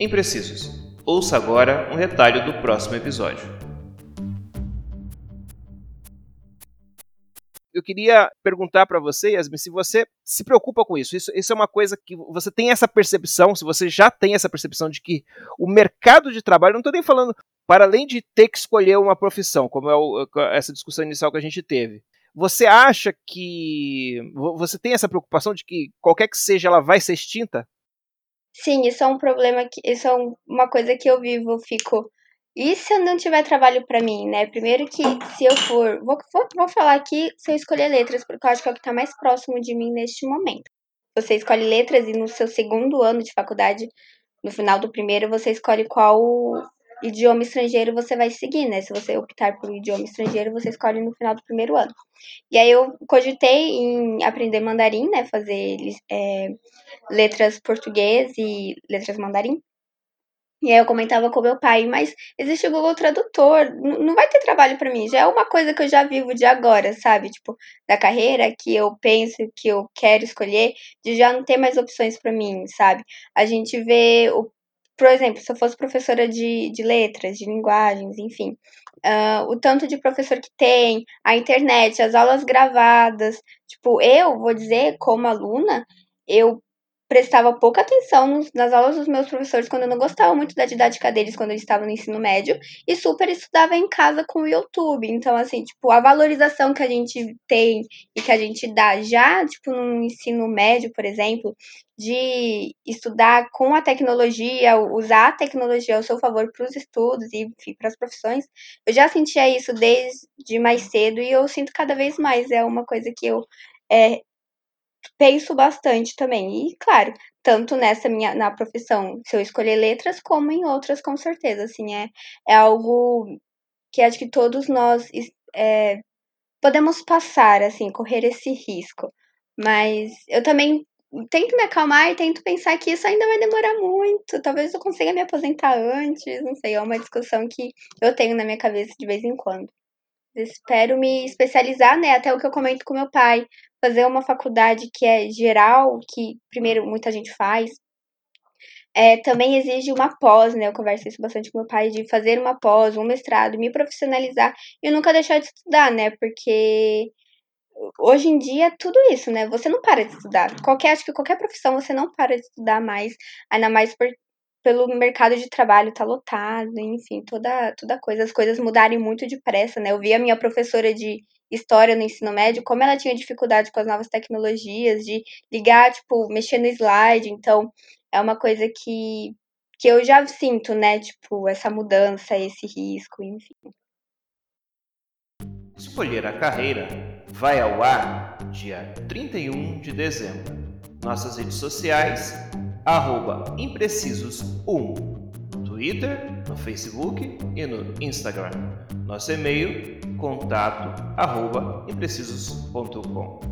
Imprecisos. Ouça agora um retalho do próximo episódio. Eu queria perguntar para você, Yasmin, se você se preocupa com isso. isso. Isso é uma coisa que você tem essa percepção, se você já tem essa percepção de que o mercado de trabalho, não estou nem falando para além de ter que escolher uma profissão, como é o, essa discussão inicial que a gente teve. Você acha que você tem essa preocupação de que qualquer que seja ela vai ser extinta? Sim, isso é um problema que isso é uma coisa que eu vivo, fico. E se eu não tiver trabalho para mim, né? Primeiro que se eu for, vou, vou, vou falar aqui se eu escolher letras, porque eu acho que é o que está mais próximo de mim neste momento. Você escolhe letras e no seu segundo ano de faculdade, no final do primeiro, você escolhe qual idioma estrangeiro você vai seguir, né? Se você optar por idioma estrangeiro, você escolhe no final do primeiro ano. E aí eu cogitei em aprender mandarim, né? Fazer é, letras português e letras mandarim. E aí eu comentava com meu pai, mas existe o Google Tradutor, não vai ter trabalho para mim, já é uma coisa que eu já vivo de agora, sabe? Tipo, da carreira que eu penso que eu quero escolher, de já não ter mais opções para mim, sabe? A gente vê o por exemplo, se eu fosse professora de, de letras, de linguagens, enfim, uh, o tanto de professor que tem, a internet, as aulas gravadas. Tipo, eu vou dizer, como aluna, eu prestava pouca atenção nos, nas aulas dos meus professores quando eu não gostava muito da didática deles quando eles estavam no ensino médio e super estudava em casa com o YouTube. Então, assim, tipo, a valorização que a gente tem e que a gente dá já, tipo, no ensino médio, por exemplo, de estudar com a tecnologia, usar a tecnologia ao seu favor para os estudos e, enfim, para as profissões, eu já sentia isso desde mais cedo e eu sinto cada vez mais. É uma coisa que eu é, penso bastante também. E, claro, tanto nessa minha na profissão, se eu escolher letras, como em outras, com certeza. Assim, é, é algo que acho que todos nós é, podemos passar, assim, correr esse risco. Mas eu também tento me acalmar e tento pensar que isso ainda vai demorar muito. Talvez eu consiga me aposentar antes, não sei. É uma discussão que eu tenho na minha cabeça de vez em quando. Espero me especializar, né? Até o que eu comento com meu pai, fazer uma faculdade que é geral, que primeiro muita gente faz. É, também exige uma pós, né? Eu conversei isso bastante com meu pai, de fazer uma pós, um mestrado, me profissionalizar e nunca deixar de estudar, né? Porque hoje em dia é tudo isso, né? Você não para de estudar. Qualquer, acho que qualquer profissão você não para de estudar mais, ainda mais por, pelo mercado de trabalho tá lotado, enfim, toda, toda coisa, as coisas mudarem muito depressa, né? Eu vi a minha professora de história no ensino médio, como ela tinha dificuldade com as novas tecnologias, de ligar, tipo, mexer no slide, então é uma coisa que, que eu já sinto, né? Tipo, essa mudança, esse risco, enfim. Escolher a carreira vai ao ar dia 31 de dezembro. Nossas redes sociais arroba imprecisos1 no Twitter, no Facebook e no Instagram. Nosso e-mail contato arroba imprecisos.com.